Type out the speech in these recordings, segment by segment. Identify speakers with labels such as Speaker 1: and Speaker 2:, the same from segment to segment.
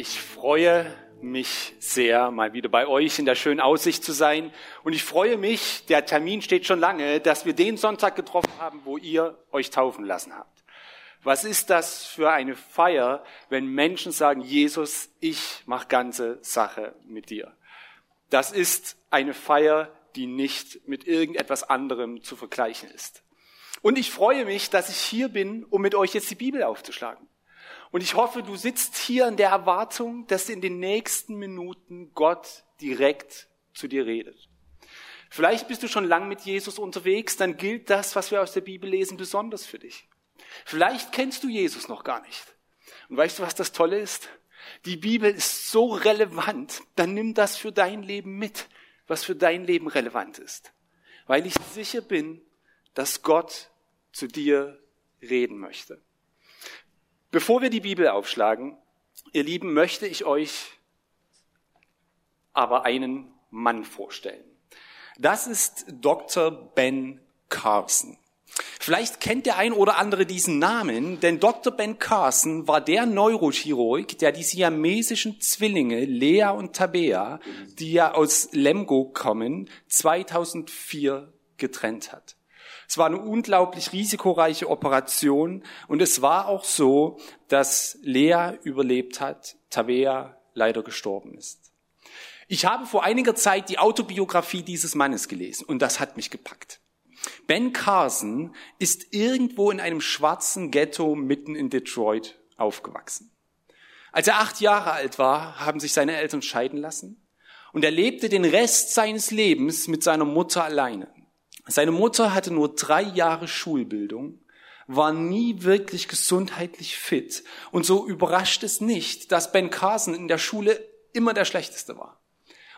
Speaker 1: Ich freue mich sehr, mal wieder bei euch in der schönen Aussicht zu sein. Und ich freue mich, der Termin steht schon lange, dass wir den Sonntag getroffen haben, wo ihr euch taufen lassen habt. Was ist das für eine Feier, wenn Menschen sagen, Jesus, ich mache ganze Sache mit dir? Das ist eine Feier, die nicht mit irgendetwas anderem zu vergleichen ist. Und ich freue mich, dass ich hier bin, um mit euch jetzt die Bibel aufzuschlagen. Und ich hoffe, du sitzt hier in der Erwartung, dass in den nächsten Minuten Gott direkt zu dir redet. Vielleicht bist du schon lang mit Jesus unterwegs, dann gilt das, was wir aus der Bibel lesen, besonders für dich. Vielleicht kennst du Jesus noch gar nicht. Und weißt du, was das Tolle ist? Die Bibel ist so relevant, dann nimm das für dein Leben mit, was für dein Leben relevant ist. Weil ich sicher bin, dass Gott zu dir reden möchte. Bevor wir die Bibel aufschlagen, ihr Lieben, möchte ich euch aber einen Mann vorstellen. Das ist Dr. Ben Carson. Vielleicht kennt der ein oder andere diesen Namen, denn Dr. Ben Carson war der Neurochirurg, der die siamesischen Zwillinge Lea und Tabea, die ja aus Lemgo kommen, 2004 getrennt hat. Es war eine unglaublich risikoreiche Operation und es war auch so, dass Lea überlebt hat, Tabea leider gestorben ist. Ich habe vor einiger Zeit die Autobiografie dieses Mannes gelesen und das hat mich gepackt. Ben Carson ist irgendwo in einem schwarzen Ghetto mitten in Detroit aufgewachsen. Als er acht Jahre alt war, haben sich seine Eltern scheiden lassen und er lebte den Rest seines Lebens mit seiner Mutter alleine. Seine Mutter hatte nur drei Jahre Schulbildung, war nie wirklich gesundheitlich fit und so überrascht es nicht, dass Ben Carson in der Schule immer der Schlechteste war.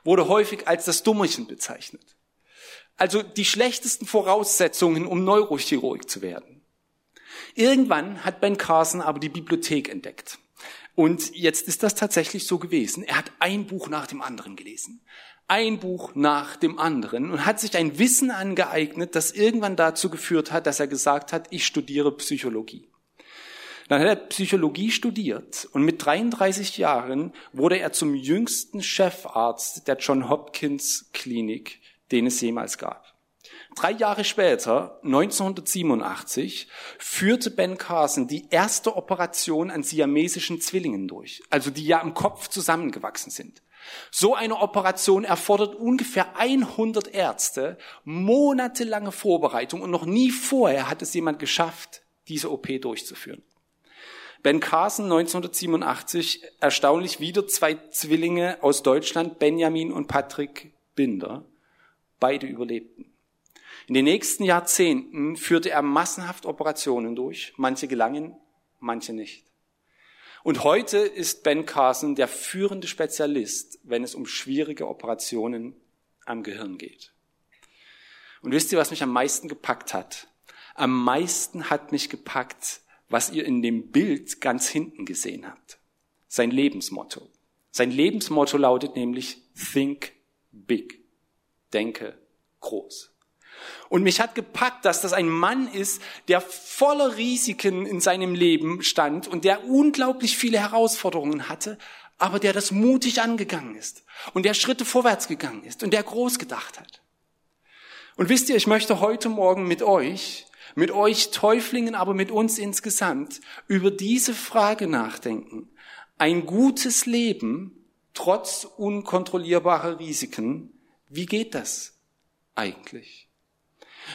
Speaker 1: Wurde häufig als das Dummerchen bezeichnet. Also die schlechtesten Voraussetzungen, um Neurochirurg zu werden. Irgendwann hat Ben Carson aber die Bibliothek entdeckt. Und jetzt ist das tatsächlich so gewesen. Er hat ein Buch nach dem anderen gelesen ein Buch nach dem anderen und hat sich ein Wissen angeeignet, das irgendwann dazu geführt hat, dass er gesagt hat, ich studiere Psychologie. Dann hat er Psychologie studiert und mit 33 Jahren wurde er zum jüngsten Chefarzt der John Hopkins Klinik, den es jemals gab. Drei Jahre später, 1987, führte Ben Carson die erste Operation an siamesischen Zwillingen durch, also die ja im Kopf zusammengewachsen sind. So eine Operation erfordert ungefähr 100 Ärzte, monatelange Vorbereitung und noch nie vorher hat es jemand geschafft, diese OP durchzuführen. Ben Carson 1987, erstaunlich wieder zwei Zwillinge aus Deutschland, Benjamin und Patrick Binder, beide überlebten. In den nächsten Jahrzehnten führte er massenhaft Operationen durch, manche gelangen, manche nicht. Und heute ist Ben Carson der führende Spezialist, wenn es um schwierige Operationen am Gehirn geht. Und wisst ihr, was mich am meisten gepackt hat? Am meisten hat mich gepackt, was ihr in dem Bild ganz hinten gesehen habt. Sein Lebensmotto. Sein Lebensmotto lautet nämlich Think Big. Denke groß. Und mich hat gepackt, dass das ein Mann ist, der voller Risiken in seinem Leben stand und der unglaublich viele Herausforderungen hatte, aber der das mutig angegangen ist und der Schritte vorwärts gegangen ist und der groß gedacht hat. Und wisst ihr, ich möchte heute Morgen mit euch, mit euch Täuflingen, aber mit uns insgesamt über diese Frage nachdenken. Ein gutes Leben trotz unkontrollierbarer Risiken, wie geht das eigentlich?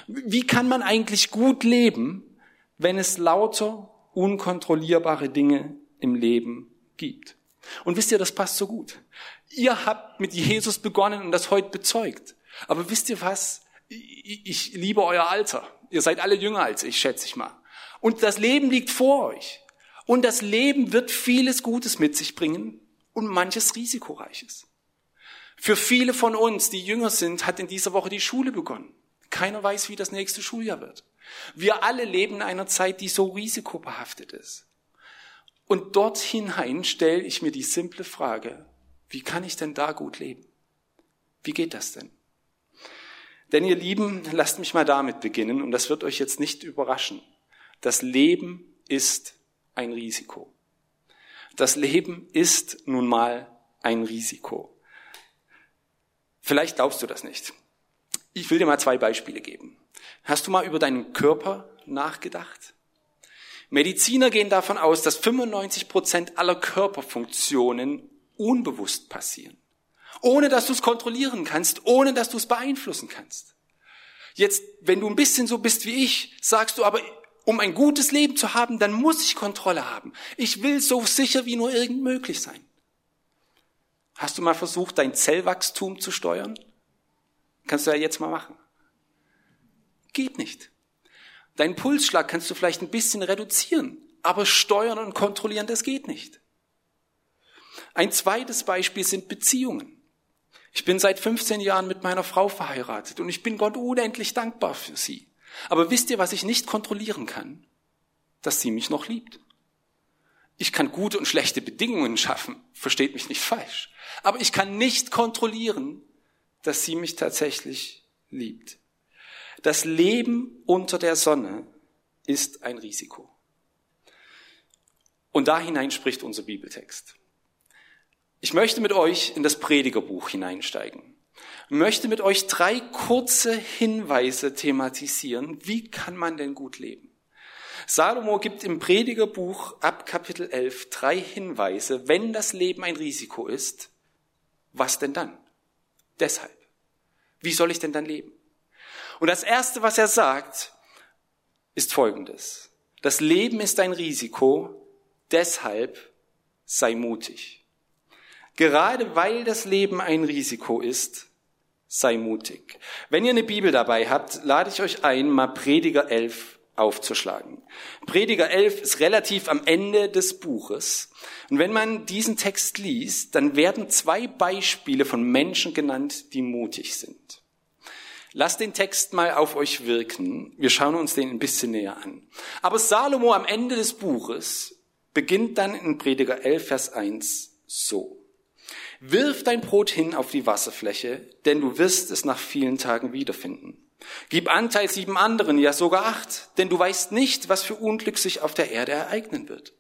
Speaker 1: Wie kann man eigentlich gut leben, wenn es lauter unkontrollierbare Dinge im Leben gibt? Und wisst ihr, das passt so gut. Ihr habt mit Jesus begonnen und das heute bezeugt. Aber wisst ihr was? Ich liebe euer Alter. Ihr seid alle jünger als ich, schätze ich mal. Und das Leben liegt vor euch. Und das Leben wird vieles Gutes mit sich bringen und manches Risikoreiches. Für viele von uns, die jünger sind, hat in dieser Woche die Schule begonnen. Keiner weiß, wie das nächste Schuljahr wird. Wir alle leben in einer Zeit, die so risikobehaftet ist. Und dort hinein stelle ich mir die simple Frage, wie kann ich denn da gut leben? Wie geht das denn? Denn ihr Lieben, lasst mich mal damit beginnen, und das wird euch jetzt nicht überraschen. Das Leben ist ein Risiko. Das Leben ist nun mal ein Risiko. Vielleicht glaubst du das nicht. Ich will dir mal zwei Beispiele geben. Hast du mal über deinen Körper nachgedacht? Mediziner gehen davon aus, dass 95 Prozent aller Körperfunktionen unbewusst passieren. Ohne dass du es kontrollieren kannst, ohne dass du es beeinflussen kannst. Jetzt, wenn du ein bisschen so bist wie ich, sagst du aber, um ein gutes Leben zu haben, dann muss ich Kontrolle haben. Ich will so sicher wie nur irgend möglich sein. Hast du mal versucht, dein Zellwachstum zu steuern? Kannst du ja jetzt mal machen. Geht nicht. Deinen Pulsschlag kannst du vielleicht ein bisschen reduzieren, aber steuern und kontrollieren, das geht nicht. Ein zweites Beispiel sind Beziehungen. Ich bin seit 15 Jahren mit meiner Frau verheiratet und ich bin Gott unendlich dankbar für sie. Aber wisst ihr, was ich nicht kontrollieren kann? Dass sie mich noch liebt. Ich kann gute und schlechte Bedingungen schaffen, versteht mich nicht falsch. Aber ich kann nicht kontrollieren, dass sie mich tatsächlich liebt. Das Leben unter der Sonne ist ein Risiko. Und da hinein spricht unser Bibeltext. Ich möchte mit euch in das Predigerbuch hineinsteigen. Ich möchte mit euch drei kurze Hinweise thematisieren. Wie kann man denn gut leben? Salomo gibt im Predigerbuch ab Kapitel 11 drei Hinweise, wenn das Leben ein Risiko ist, was denn dann? Deshalb. Wie soll ich denn dann leben? Und das Erste, was er sagt, ist Folgendes. Das Leben ist ein Risiko, deshalb sei mutig. Gerade weil das Leben ein Risiko ist, sei mutig. Wenn ihr eine Bibel dabei habt, lade ich euch ein, mal Prediger 11 aufzuschlagen. Prediger 11 ist relativ am Ende des Buches. Und wenn man diesen Text liest, dann werden zwei Beispiele von Menschen genannt, die mutig sind. Lasst den Text mal auf euch wirken. Wir schauen uns den ein bisschen näher an. Aber Salomo am Ende des Buches beginnt dann in Prediger 11, Vers 1 so. Wirf dein Brot hin auf die Wasserfläche, denn du wirst es nach vielen Tagen wiederfinden. Gib Anteil sieben anderen, ja sogar acht, denn du weißt nicht, was für Unglück sich auf der Erde ereignen wird.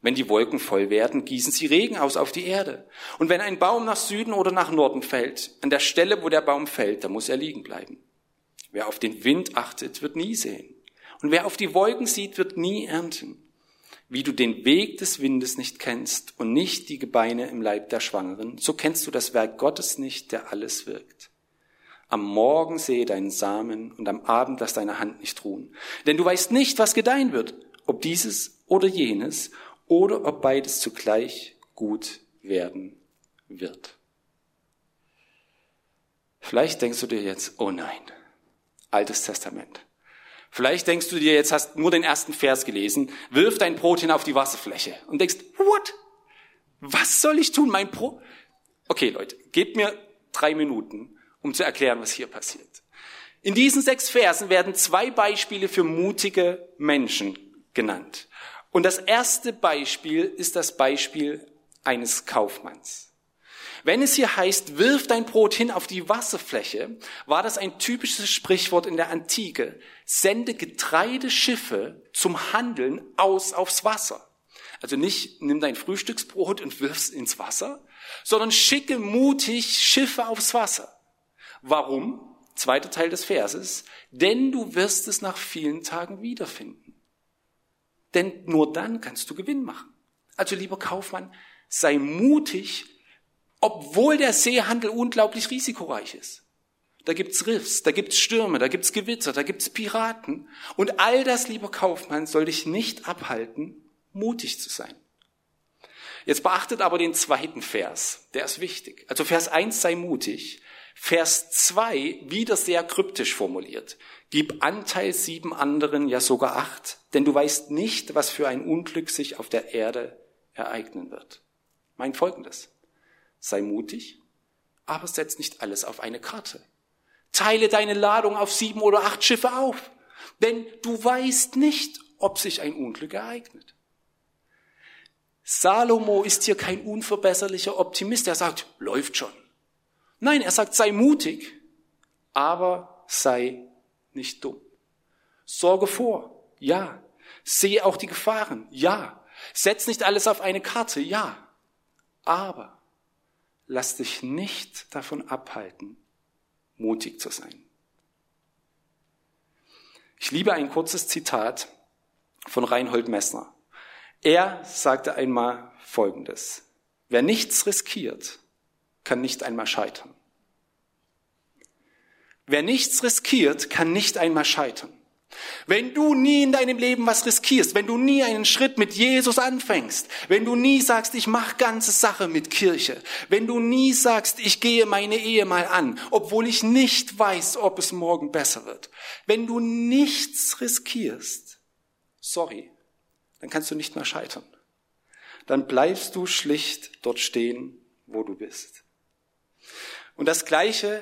Speaker 1: Wenn die Wolken voll werden, gießen sie Regen aus auf die Erde. Und wenn ein Baum nach Süden oder nach Norden fällt, an der Stelle, wo der Baum fällt, da muss er liegen bleiben. Wer auf den Wind achtet, wird nie sehen. Und wer auf die Wolken sieht, wird nie ernten. Wie du den Weg des Windes nicht kennst und nicht die Gebeine im Leib der Schwangeren, so kennst du das Werk Gottes nicht, der alles wirkt. Am Morgen sehe deinen Samen und am Abend lass deine Hand nicht ruhen. Denn du weißt nicht, was gedeihen wird, ob dieses oder jenes oder ob beides zugleich gut werden wird. Vielleicht denkst du dir jetzt, oh nein, Altes Testament. Vielleicht denkst du dir, jetzt hast nur den ersten Vers gelesen, wirf dein Brot hin auf die Wasserfläche und denkst, what? Was soll ich tun? Mein Brot? Okay, Leute, gebt mir drei Minuten um zu erklären, was hier passiert. In diesen sechs Versen werden zwei Beispiele für mutige Menschen genannt. Und das erste Beispiel ist das Beispiel eines Kaufmanns. Wenn es hier heißt, wirf dein Brot hin auf die Wasserfläche, war das ein typisches Sprichwort in der Antike. Sende Getreideschiffe zum Handeln aus aufs Wasser. Also nicht nimm dein Frühstücksbrot und wirf's ins Wasser, sondern schicke mutig Schiffe aufs Wasser. Warum? Zweiter Teil des Verses. Denn du wirst es nach vielen Tagen wiederfinden. Denn nur dann kannst du Gewinn machen. Also lieber Kaufmann, sei mutig, obwohl der Seehandel unglaublich risikoreich ist. Da gibt's Riffs, da gibt's Stürme, da gibt's Gewitter, da gibt's Piraten. Und all das, lieber Kaufmann, soll dich nicht abhalten, mutig zu sein. Jetzt beachtet aber den zweiten Vers, der ist wichtig. Also Vers 1 sei mutig, Vers 2 wieder sehr kryptisch formuliert. Gib Anteil sieben anderen, ja sogar acht, denn du weißt nicht, was für ein Unglück sich auf der Erde ereignen wird. Mein folgendes. Sei mutig, aber setz nicht alles auf eine Karte. Teile deine Ladung auf sieben oder acht Schiffe auf, denn du weißt nicht, ob sich ein Unglück ereignet. Salomo ist hier kein unverbesserlicher Optimist, der sagt, läuft schon. Nein, er sagt, sei mutig, aber sei nicht dumm. Sorge vor, ja. Sehe auch die Gefahren, ja. Setz nicht alles auf eine Karte, ja. Aber lass dich nicht davon abhalten, mutig zu sein. Ich liebe ein kurzes Zitat von Reinhold Messner. Er sagte einmal Folgendes. Wer nichts riskiert, kann nicht einmal scheitern. Wer nichts riskiert, kann nicht einmal scheitern. Wenn du nie in deinem Leben was riskierst, wenn du nie einen Schritt mit Jesus anfängst, wenn du nie sagst, ich mache ganze Sache mit Kirche, wenn du nie sagst, ich gehe meine Ehe mal an, obwohl ich nicht weiß, ob es morgen besser wird, wenn du nichts riskierst, sorry, dann kannst du nicht mehr scheitern. Dann bleibst du schlicht dort stehen, wo du bist. Und das Gleiche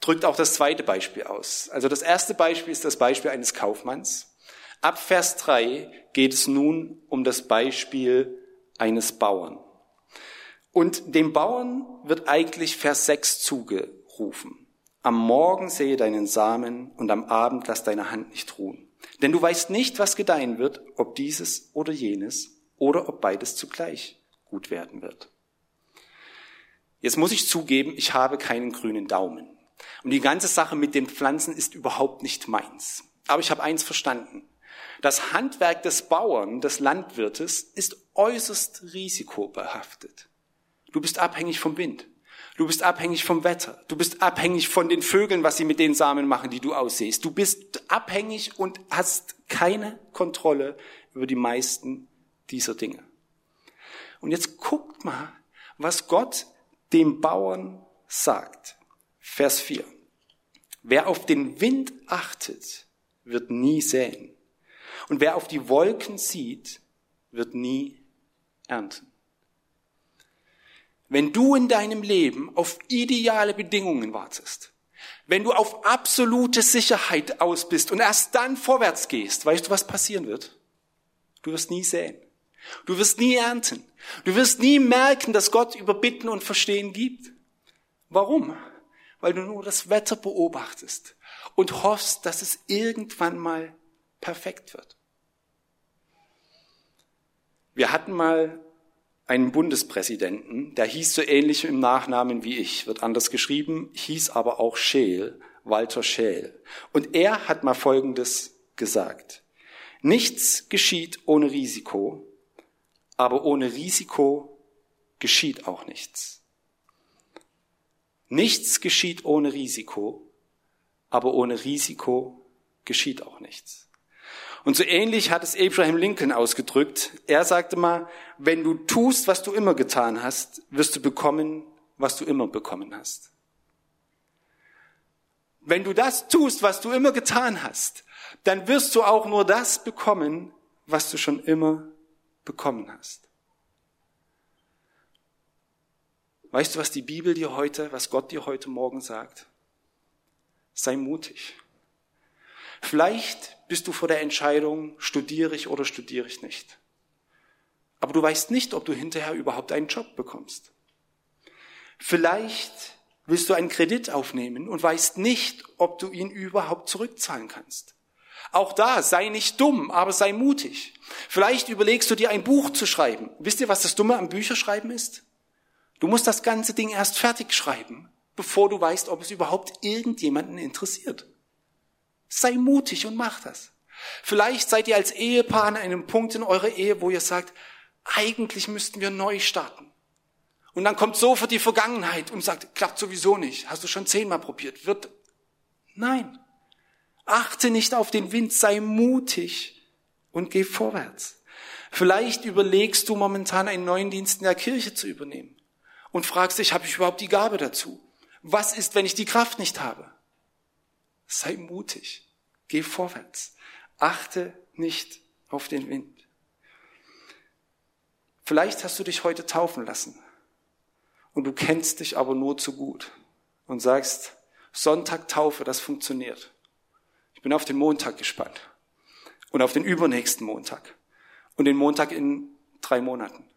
Speaker 1: drückt auch das zweite Beispiel aus. Also das erste Beispiel ist das Beispiel eines Kaufmanns. Ab Vers 3 geht es nun um das Beispiel eines Bauern. Und dem Bauern wird eigentlich Vers 6 zugerufen. Am Morgen sehe deinen Samen und am Abend lass deine Hand nicht ruhen. Denn du weißt nicht, was gedeihen wird, ob dieses oder jenes oder ob beides zugleich gut werden wird. Jetzt muss ich zugeben, ich habe keinen grünen Daumen. Und die ganze Sache mit den Pflanzen ist überhaupt nicht meins. Aber ich habe eins verstanden. Das Handwerk des Bauern, des Landwirtes, ist äußerst risikobehaftet. Du bist abhängig vom Wind. Du bist abhängig vom Wetter. Du bist abhängig von den Vögeln, was sie mit den Samen machen, die du aussehst. Du bist abhängig und hast keine Kontrolle über die meisten dieser Dinge. Und jetzt guckt mal, was Gott dem Bauern sagt. Vers 4. Wer auf den Wind achtet, wird nie säen. Und wer auf die Wolken sieht, wird nie ernten. Wenn du in deinem Leben auf ideale Bedingungen wartest, wenn du auf absolute Sicherheit aus bist und erst dann vorwärts gehst, weißt du, was passieren wird? Du wirst nie säen. Du wirst nie ernten. Du wirst nie merken, dass Gott über Bitten und Verstehen gibt. Warum? weil du nur das Wetter beobachtest und hoffst, dass es irgendwann mal perfekt wird. Wir hatten mal einen Bundespräsidenten, der hieß so ähnlich im Nachnamen wie ich, wird anders geschrieben, hieß aber auch Scheel, Walter Scheel. Und er hat mal Folgendes gesagt. Nichts geschieht ohne Risiko, aber ohne Risiko geschieht auch nichts. Nichts geschieht ohne Risiko, aber ohne Risiko geschieht auch nichts. Und so ähnlich hat es Abraham Lincoln ausgedrückt. Er sagte mal, wenn du tust, was du immer getan hast, wirst du bekommen, was du immer bekommen hast. Wenn du das tust, was du immer getan hast, dann wirst du auch nur das bekommen, was du schon immer bekommen hast. Weißt du, was die Bibel dir heute, was Gott dir heute Morgen sagt? Sei mutig. Vielleicht bist du vor der Entscheidung, studiere ich oder studiere ich nicht. Aber du weißt nicht, ob du hinterher überhaupt einen Job bekommst. Vielleicht willst du einen Kredit aufnehmen und weißt nicht, ob du ihn überhaupt zurückzahlen kannst. Auch da, sei nicht dumm, aber sei mutig. Vielleicht überlegst du dir ein Buch zu schreiben. Wisst ihr, was das Dumme am Bücherschreiben ist? Du musst das ganze Ding erst fertig schreiben, bevor du weißt, ob es überhaupt irgendjemanden interessiert. Sei mutig und mach das. Vielleicht seid ihr als Ehepaar an einem Punkt in eurer Ehe, wo ihr sagt, eigentlich müssten wir neu starten. Und dann kommt sofort die Vergangenheit und sagt, klappt sowieso nicht. Hast du schon zehnmal probiert? Wird, nein. Achte nicht auf den Wind, sei mutig und geh vorwärts. Vielleicht überlegst du momentan einen neuen Dienst in der Kirche zu übernehmen und fragst dich, habe ich überhaupt die Gabe dazu? Was ist, wenn ich die Kraft nicht habe? Sei mutig. Geh vorwärts. Achte nicht auf den Wind. Vielleicht hast du dich heute taufen lassen und du kennst dich aber nur zu gut und sagst, Sonntag Taufe, das funktioniert. Ich bin auf den Montag gespannt und auf den übernächsten Montag und den Montag in drei Monaten.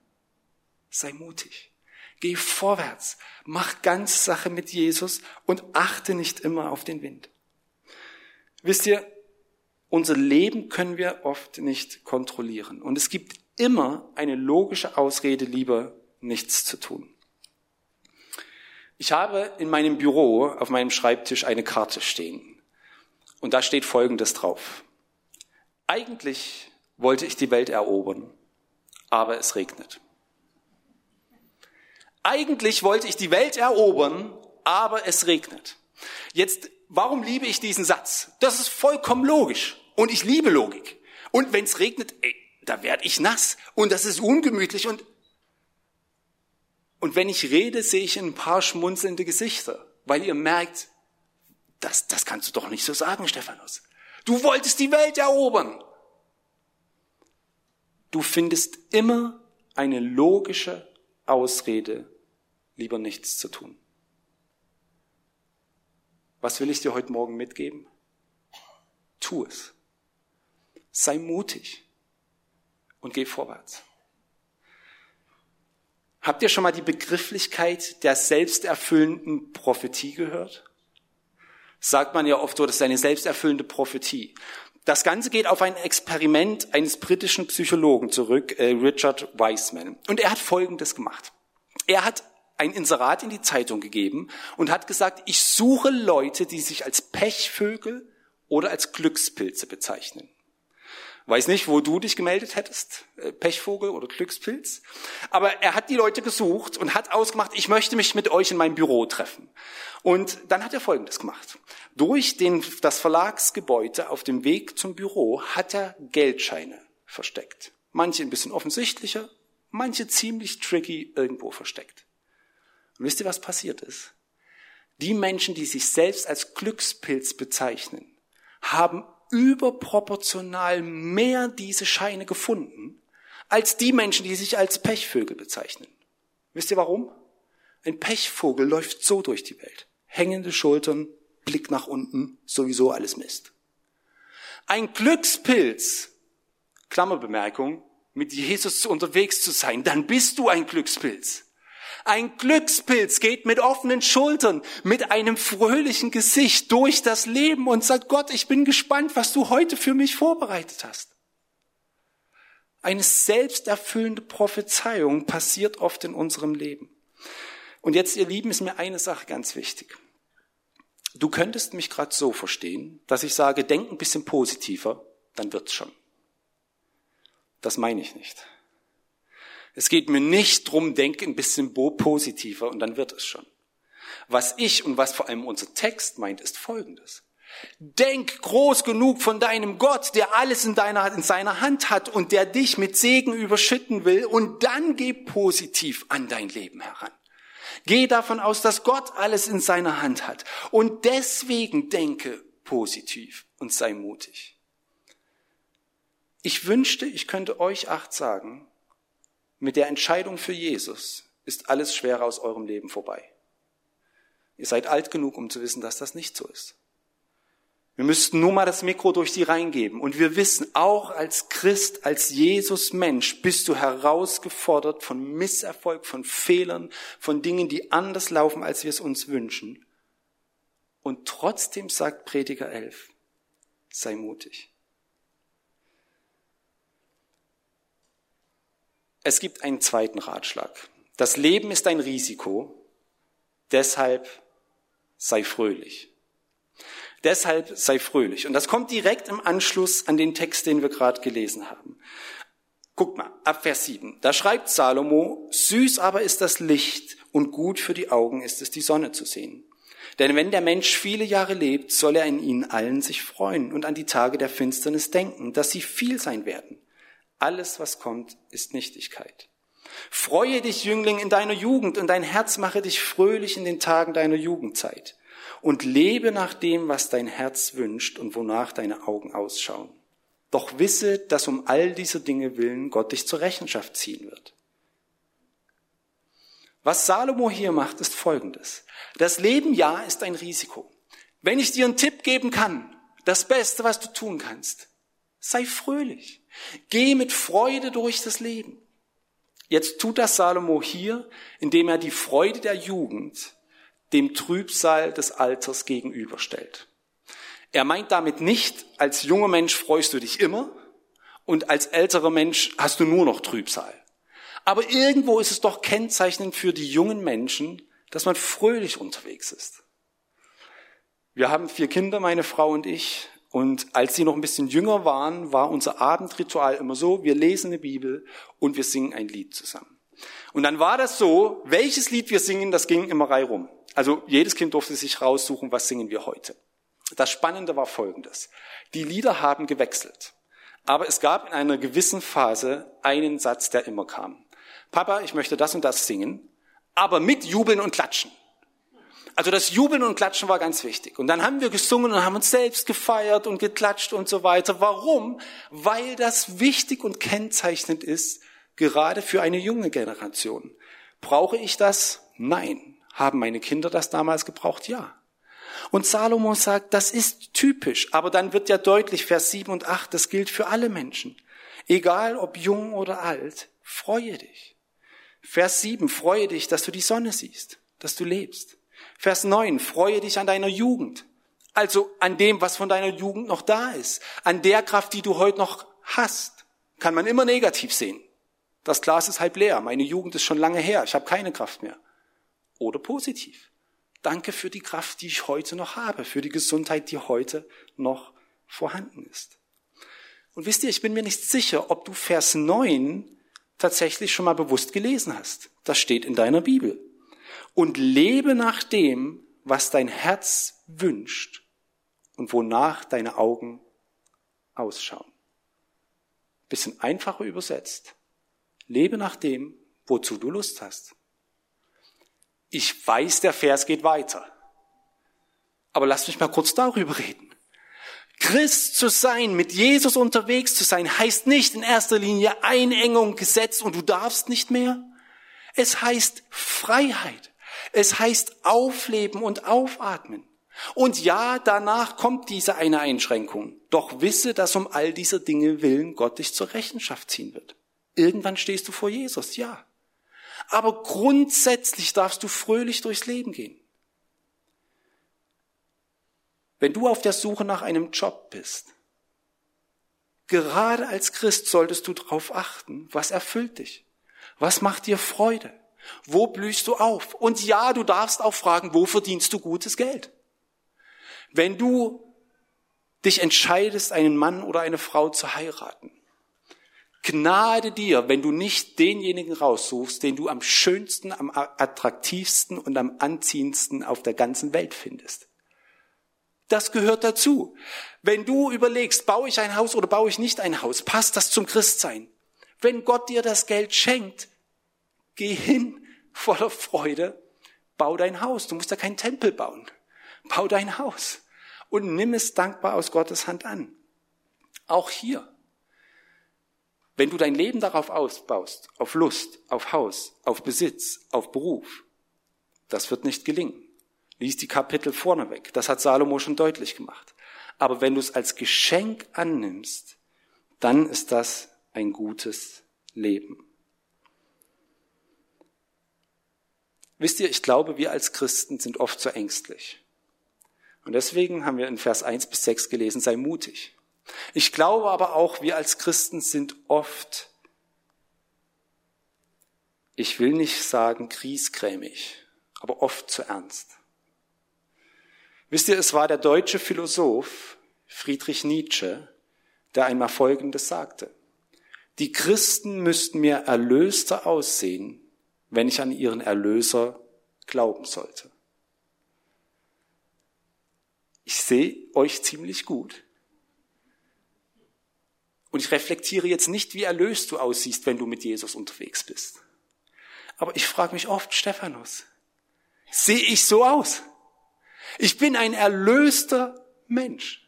Speaker 1: Sei mutig. Geh vorwärts, mach ganz Sache mit Jesus und achte nicht immer auf den Wind. Wisst ihr, unser Leben können wir oft nicht kontrollieren. Und es gibt immer eine logische Ausrede, lieber nichts zu tun. Ich habe in meinem Büro auf meinem Schreibtisch eine Karte stehen. Und da steht Folgendes drauf. Eigentlich wollte ich die Welt erobern, aber es regnet. Eigentlich wollte ich die Welt erobern, aber es regnet. Jetzt, warum liebe ich diesen Satz? Das ist vollkommen logisch. Und ich liebe Logik. Und wenn es regnet, ey, da werde ich nass. Und das ist ungemütlich. Und, und wenn ich rede, sehe ich ein paar schmunzelnde Gesichter. Weil ihr merkt, das, das kannst du doch nicht so sagen, Stephanus. Du wolltest die Welt erobern. Du findest immer eine logische Ausrede, lieber nichts zu tun. Was will ich dir heute Morgen mitgeben? Tu es. Sei mutig und geh vorwärts. Habt ihr schon mal die Begrifflichkeit der selbsterfüllenden Prophetie gehört? Sagt man ja oft so, das ist eine selbsterfüllende Prophetie. Das Ganze geht auf ein Experiment eines britischen Psychologen zurück, äh, Richard Wiseman. Und er hat Folgendes gemacht. Er hat ein Inserat in die Zeitung gegeben und hat gesagt, ich suche Leute, die sich als Pechvögel oder als Glückspilze bezeichnen. Weiß nicht, wo du dich gemeldet hättest, äh, Pechvogel oder Glückspilz. Aber er hat die Leute gesucht und hat ausgemacht, ich möchte mich mit euch in meinem Büro treffen. Und dann hat er Folgendes gemacht. Durch den, das Verlagsgebäude auf dem Weg zum Büro hat er Geldscheine versteckt. Manche ein bisschen offensichtlicher, manche ziemlich tricky irgendwo versteckt. Und wisst ihr, was passiert ist? Die Menschen, die sich selbst als Glückspilz bezeichnen, haben überproportional mehr diese Scheine gefunden, als die Menschen, die sich als Pechvögel bezeichnen. Wisst ihr warum? Ein Pechvogel läuft so durch die Welt. Hängende Schultern, Blick nach unten, sowieso alles Mist. Ein Glückspilz, Klammerbemerkung, mit Jesus unterwegs zu sein, dann bist du ein Glückspilz. Ein Glückspilz geht mit offenen Schultern, mit einem fröhlichen Gesicht durch das Leben und sagt, Gott, ich bin gespannt, was du heute für mich vorbereitet hast. Eine selbsterfüllende Prophezeiung passiert oft in unserem Leben. Und jetzt, ihr Lieben, ist mir eine Sache ganz wichtig. Du könntest mich gerade so verstehen, dass ich sage, denk ein bisschen positiver, dann wird's schon. Das meine ich nicht. Es geht mir nicht drum, denke ein bisschen positiver und dann wird es schon. Was ich und was vor allem unser Text meint, ist Folgendes. Denk groß genug von deinem Gott, der alles in, deiner, in seiner Hand hat und der dich mit Segen überschütten will und dann geh positiv an dein Leben heran. Geh davon aus, dass Gott alles in seiner Hand hat und deswegen denke positiv und sei mutig. Ich wünschte, ich könnte euch acht sagen, mit der Entscheidung für Jesus ist alles Schwere aus eurem Leben vorbei. Ihr seid alt genug, um zu wissen, dass das nicht so ist. Wir müssten nur mal das Mikro durch die reingeben. Und wir wissen, auch als Christ, als Jesus-Mensch bist du herausgefordert von Misserfolg, von Fehlern, von Dingen, die anders laufen, als wir es uns wünschen. Und trotzdem sagt Prediger 11, sei mutig. Es gibt einen zweiten Ratschlag. Das Leben ist ein Risiko, deshalb sei fröhlich. Deshalb sei fröhlich. Und das kommt direkt im Anschluss an den Text, den wir gerade gelesen haben. Guck mal, ab Vers 7. Da schreibt Salomo, süß aber ist das Licht und gut für die Augen ist es, die Sonne zu sehen. Denn wenn der Mensch viele Jahre lebt, soll er in ihnen allen sich freuen und an die Tage der Finsternis denken, dass sie viel sein werden. Alles, was kommt, ist Nichtigkeit. Freue dich, Jüngling, in deiner Jugend und dein Herz mache dich fröhlich in den Tagen deiner Jugendzeit und lebe nach dem, was dein Herz wünscht und wonach deine Augen ausschauen. Doch wisse, dass um all diese Dinge willen Gott dich zur Rechenschaft ziehen wird. Was Salomo hier macht, ist Folgendes. Das Leben, ja, ist ein Risiko. Wenn ich dir einen Tipp geben kann, das Beste, was du tun kannst, sei fröhlich. Geh mit Freude durch das Leben. Jetzt tut das Salomo hier, indem er die Freude der Jugend dem Trübsal des Alters gegenüberstellt. Er meint damit nicht, als junger Mensch freust du dich immer Und als älterer Mensch hast du nur noch Trübsal. Aber irgendwo ist es doch kennzeichnend für die jungen Menschen, dass man fröhlich unterwegs ist. Wir haben vier Kinder, meine Frau und ich. Und als sie noch ein bisschen jünger waren, war unser Abendritual immer so, wir lesen eine Bibel und wir singen ein Lied zusammen. Und dann war das so, welches Lied wir singen, das ging immer reihum. Also jedes Kind durfte sich raussuchen, was singen wir heute. Das Spannende war Folgendes. Die Lieder haben gewechselt. Aber es gab in einer gewissen Phase einen Satz, der immer kam. Papa, ich möchte das und das singen, aber mit Jubeln und Klatschen. Also das Jubeln und Klatschen war ganz wichtig. Und dann haben wir gesungen und haben uns selbst gefeiert und geklatscht und so weiter. Warum? Weil das wichtig und kennzeichnend ist, gerade für eine junge Generation. Brauche ich das? Nein. Haben meine Kinder das damals gebraucht? Ja. Und Salomo sagt, das ist typisch. Aber dann wird ja deutlich, Vers 7 und 8, das gilt für alle Menschen. Egal ob jung oder alt, freue dich. Vers 7, freue dich, dass du die Sonne siehst, dass du lebst. Vers 9, freue dich an deiner Jugend. Also an dem, was von deiner Jugend noch da ist. An der Kraft, die du heute noch hast. Kann man immer negativ sehen. Das Glas ist halb leer. Meine Jugend ist schon lange her. Ich habe keine Kraft mehr. Oder positiv. Danke für die Kraft, die ich heute noch habe, für die Gesundheit, die heute noch vorhanden ist. Und wisst ihr, ich bin mir nicht sicher, ob du Vers 9 tatsächlich schon mal bewusst gelesen hast. Das steht in deiner Bibel. Und lebe nach dem, was dein Herz wünscht und wonach deine Augen ausschauen. Bisschen einfacher übersetzt. Lebe nach dem, wozu du Lust hast. Ich weiß, der Vers geht weiter. Aber lass mich mal kurz darüber reden. Christ zu sein, mit Jesus unterwegs zu sein, heißt nicht in erster Linie Einengung, Gesetz und du darfst nicht mehr. Es heißt Freiheit. Es heißt Aufleben und Aufatmen. Und ja, danach kommt diese eine Einschränkung. Doch wisse, dass um all dieser Dinge willen Gott dich zur Rechenschaft ziehen wird. Irgendwann stehst du vor Jesus, ja. Aber grundsätzlich darfst du fröhlich durchs Leben gehen. Wenn du auf der Suche nach einem Job bist, gerade als Christ solltest du darauf achten, was erfüllt dich? Was macht dir Freude? Wo blühst du auf? Und ja, du darfst auch fragen, wo verdienst du gutes Geld? Wenn du dich entscheidest, einen Mann oder eine Frau zu heiraten, Gnade dir, wenn du nicht denjenigen raussuchst, den du am schönsten, am attraktivsten und am anziehendsten auf der ganzen Welt findest. Das gehört dazu. Wenn du überlegst, baue ich ein Haus oder baue ich nicht ein Haus, passt das zum Christsein? Wenn Gott dir das Geld schenkt, geh hin voller Freude, bau dein Haus. Du musst ja keinen Tempel bauen. Bau dein Haus und nimm es dankbar aus Gottes Hand an. Auch hier. Wenn du dein Leben darauf ausbaust, auf Lust, auf Haus, auf Besitz, auf Beruf, das wird nicht gelingen. Lies die Kapitel vorneweg. Das hat Salomo schon deutlich gemacht. Aber wenn du es als Geschenk annimmst, dann ist das ein gutes Leben. Wisst ihr, ich glaube, wir als Christen sind oft so ängstlich. Und deswegen haben wir in Vers 1 bis 6 gelesen, sei mutig. Ich glaube aber auch, wir als Christen sind oft, ich will nicht sagen kriesgrämig, aber oft zu ernst. Wisst ihr, es war der deutsche Philosoph Friedrich Nietzsche, der einmal Folgendes sagte. Die Christen müssten mir erlöster aussehen, wenn ich an ihren Erlöser glauben sollte. Ich sehe euch ziemlich gut. Und ich reflektiere jetzt nicht, wie erlöst du aussiehst, wenn du mit Jesus unterwegs bist. Aber ich frage mich oft, Stephanus, sehe ich so aus? Ich bin ein erlöster Mensch.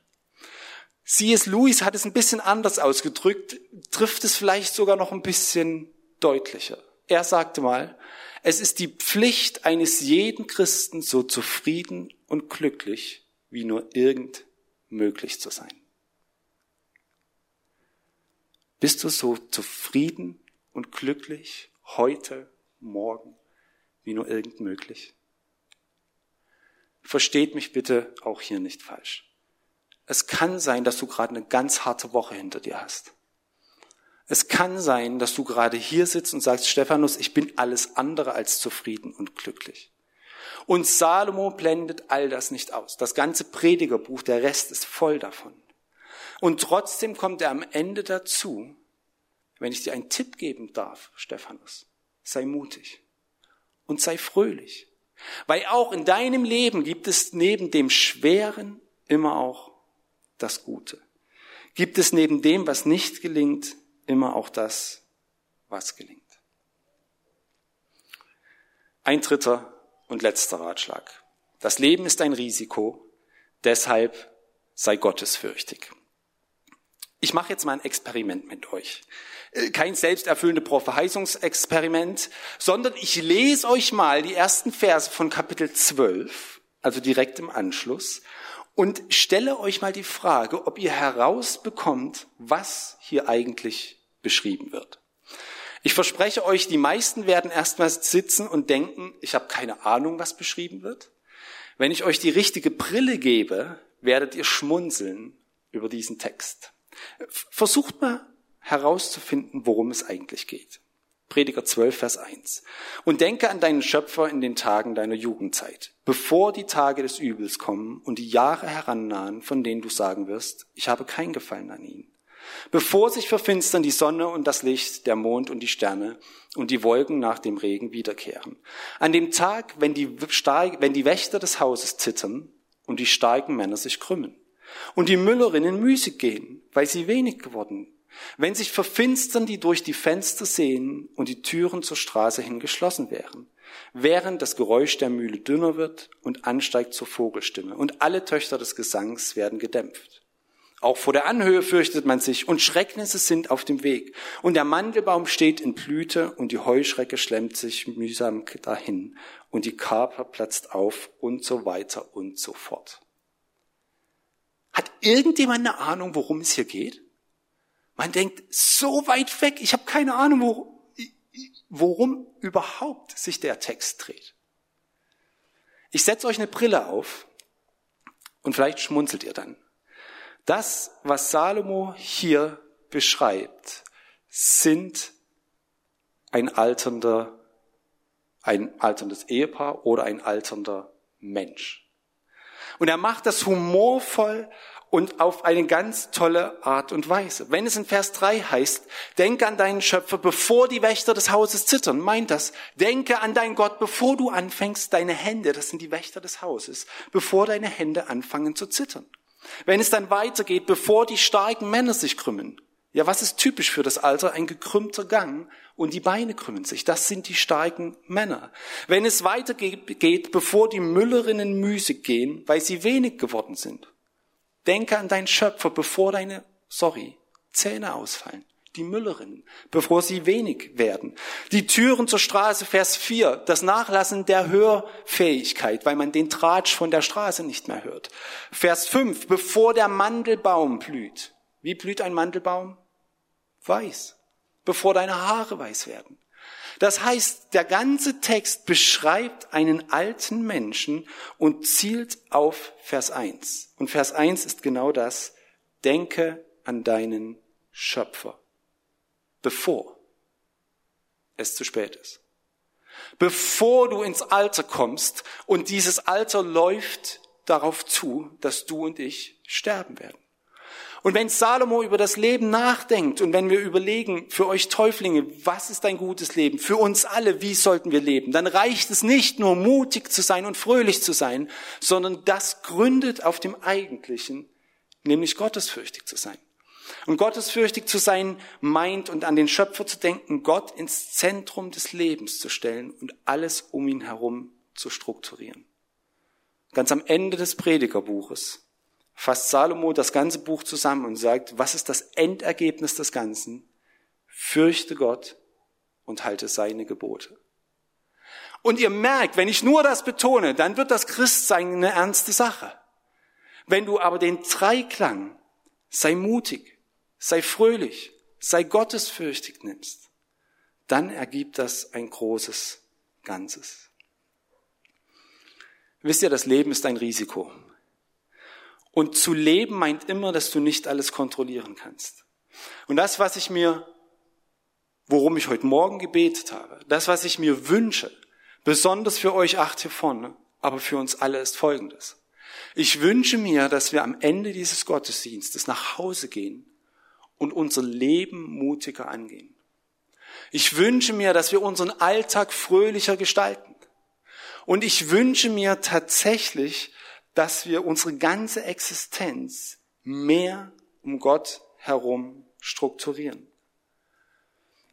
Speaker 1: C.S. Lewis hat es ein bisschen anders ausgedrückt, trifft es vielleicht sogar noch ein bisschen deutlicher. Er sagte mal, es ist die Pflicht eines jeden Christen, so zufrieden und glücklich wie nur irgend möglich zu sein. Bist du so zufrieden und glücklich heute, morgen, wie nur irgend möglich? Versteht mich bitte auch hier nicht falsch. Es kann sein, dass du gerade eine ganz harte Woche hinter dir hast. Es kann sein, dass du gerade hier sitzt und sagst, Stephanus, ich bin alles andere als zufrieden und glücklich. Und Salomo blendet all das nicht aus. Das ganze Predigerbuch, der Rest ist voll davon. Und trotzdem kommt er am Ende dazu, wenn ich dir einen Tipp geben darf, Stephanus, sei mutig und sei fröhlich. Weil auch in deinem Leben gibt es neben dem Schweren immer auch das Gute. Gibt es neben dem, was nicht gelingt, immer auch das, was gelingt. Ein dritter und letzter Ratschlag. Das Leben ist ein Risiko, deshalb sei gottesfürchtig. Ich mache jetzt mal ein Experiment mit euch. Äh, kein selbsterfüllende Verheißungsexperiment, sondern ich lese euch mal die ersten Verse von Kapitel 12, also direkt im Anschluss, und stelle euch mal die Frage, ob ihr herausbekommt, was hier eigentlich beschrieben wird. Ich verspreche euch, die meisten werden erstmal sitzen und denken, ich habe keine Ahnung, was beschrieben wird. Wenn ich euch die richtige Brille gebe, werdet ihr schmunzeln über diesen Text. Versucht mal herauszufinden, worum es eigentlich geht. Prediger 12, Vers 1. Und denke an deinen Schöpfer in den Tagen deiner Jugendzeit, bevor die Tage des Übels kommen und die Jahre herannahen, von denen du sagen wirst, ich habe kein Gefallen an ihnen. Bevor sich verfinstern die Sonne und das Licht, der Mond und die Sterne und die Wolken nach dem Regen wiederkehren. An dem Tag, wenn die, wenn die Wächter des Hauses zittern und die starken Männer sich krümmen und die Müllerinnen müßig gehen, weil sie wenig geworden. Wenn sich verfinstern, die durch die Fenster sehen und die Türen zur Straße hin geschlossen wären, während das Geräusch der Mühle dünner wird und ansteigt zur Vogelstimme und alle Töchter des Gesangs werden gedämpft. Auch vor der Anhöhe fürchtet man sich und Schrecknisse sind auf dem Weg. Und der Mandelbaum steht in Blüte und die Heuschrecke schlemmt sich mühsam dahin und die Kaper platzt auf und so weiter und so fort. Hat irgendjemand eine Ahnung, worum es hier geht? Man denkt, so weit weg, ich habe keine Ahnung, worum überhaupt sich der Text dreht. Ich setze euch eine Brille auf und vielleicht schmunzelt ihr dann. Das, was Salomo hier beschreibt, sind ein alternder, ein alterndes Ehepaar oder ein alternder Mensch. Und er macht das humorvoll und auf eine ganz tolle Art und Weise. Wenn es in Vers 3 heißt, denke an deinen Schöpfer, bevor die Wächter des Hauses zittern, meint das, denke an deinen Gott, bevor du anfängst, deine Hände, das sind die Wächter des Hauses, bevor deine Hände anfangen zu zittern. Wenn es dann weitergeht, bevor die starken Männer sich krümmen. Ja, was ist typisch für das Alter? Ein gekrümmter Gang und die Beine krümmen sich. Das sind die starken Männer. Wenn es weitergeht, bevor die Müllerinnen müßig gehen, weil sie wenig geworden sind. Denke an deinen Schöpfer, bevor deine, sorry, Zähne ausfallen die Müllerinnen, bevor sie wenig werden. Die Türen zur Straße, Vers 4, das Nachlassen der Hörfähigkeit, weil man den Tratsch von der Straße nicht mehr hört. Vers 5, bevor der Mandelbaum blüht. Wie blüht ein Mandelbaum? Weiß. Bevor deine Haare weiß werden. Das heißt, der ganze Text beschreibt einen alten Menschen und zielt auf Vers 1. Und Vers 1 ist genau das. Denke an deinen Schöpfer bevor es zu spät ist. Bevor du ins Alter kommst und dieses Alter läuft darauf zu, dass du und ich sterben werden. Und wenn Salomo über das Leben nachdenkt und wenn wir überlegen, für euch Täuflinge, was ist ein gutes Leben? Für uns alle, wie sollten wir leben? Dann reicht es nicht nur mutig zu sein und fröhlich zu sein, sondern das gründet auf dem Eigentlichen, nämlich gottesfürchtig zu sein. Und gottesfürchtig zu sein meint und an den Schöpfer zu denken, Gott ins Zentrum des Lebens zu stellen und alles um ihn herum zu strukturieren. Ganz am Ende des Predigerbuches fasst Salomo das ganze Buch zusammen und sagt, was ist das Endergebnis des Ganzen? Fürchte Gott und halte seine Gebote. Und ihr merkt, wenn ich nur das betone, dann wird das Christsein eine ernste Sache. Wenn du aber den Dreiklang, sei mutig, sei fröhlich, sei gottesfürchtig nimmst, dann ergibt das ein großes Ganzes. Wisst ihr, das Leben ist ein Risiko. Und zu leben meint immer, dass du nicht alles kontrollieren kannst. Und das, was ich mir worum ich heute Morgen gebetet habe, das, was ich mir wünsche, besonders für euch acht hier vorne, aber für uns alle ist Folgendes. Ich wünsche mir, dass wir am Ende dieses Gottesdienstes nach Hause gehen und unser Leben mutiger angehen. Ich wünsche mir, dass wir unseren Alltag fröhlicher gestalten. Und ich wünsche mir tatsächlich, dass wir unsere ganze Existenz mehr um Gott herum strukturieren.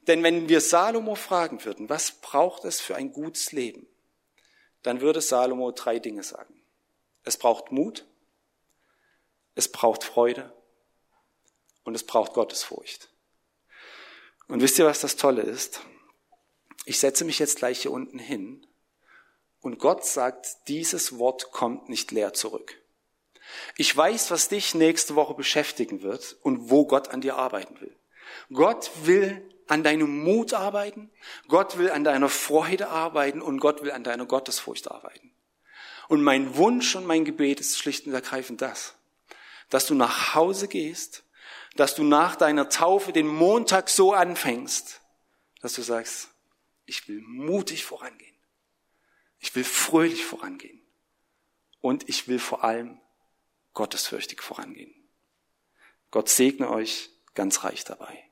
Speaker 1: Denn wenn wir Salomo fragen würden, was braucht es für ein gutes Leben, dann würde Salomo drei Dinge sagen. Es braucht Mut, es braucht Freude und es braucht Gottesfurcht. Und wisst ihr, was das Tolle ist? Ich setze mich jetzt gleich hier unten hin und Gott sagt, dieses Wort kommt nicht leer zurück. Ich weiß, was dich nächste Woche beschäftigen wird und wo Gott an dir arbeiten will. Gott will an deinem Mut arbeiten, Gott will an deiner Freude arbeiten und Gott will an deiner Gottesfurcht arbeiten. Und mein Wunsch und mein Gebet ist schlicht und ergreifend das, dass du nach Hause gehst, dass du nach deiner Taufe den Montag so anfängst, dass du sagst, ich will mutig vorangehen. Ich will fröhlich vorangehen. Und ich will vor allem gottesfürchtig vorangehen. Gott segne euch ganz reich dabei.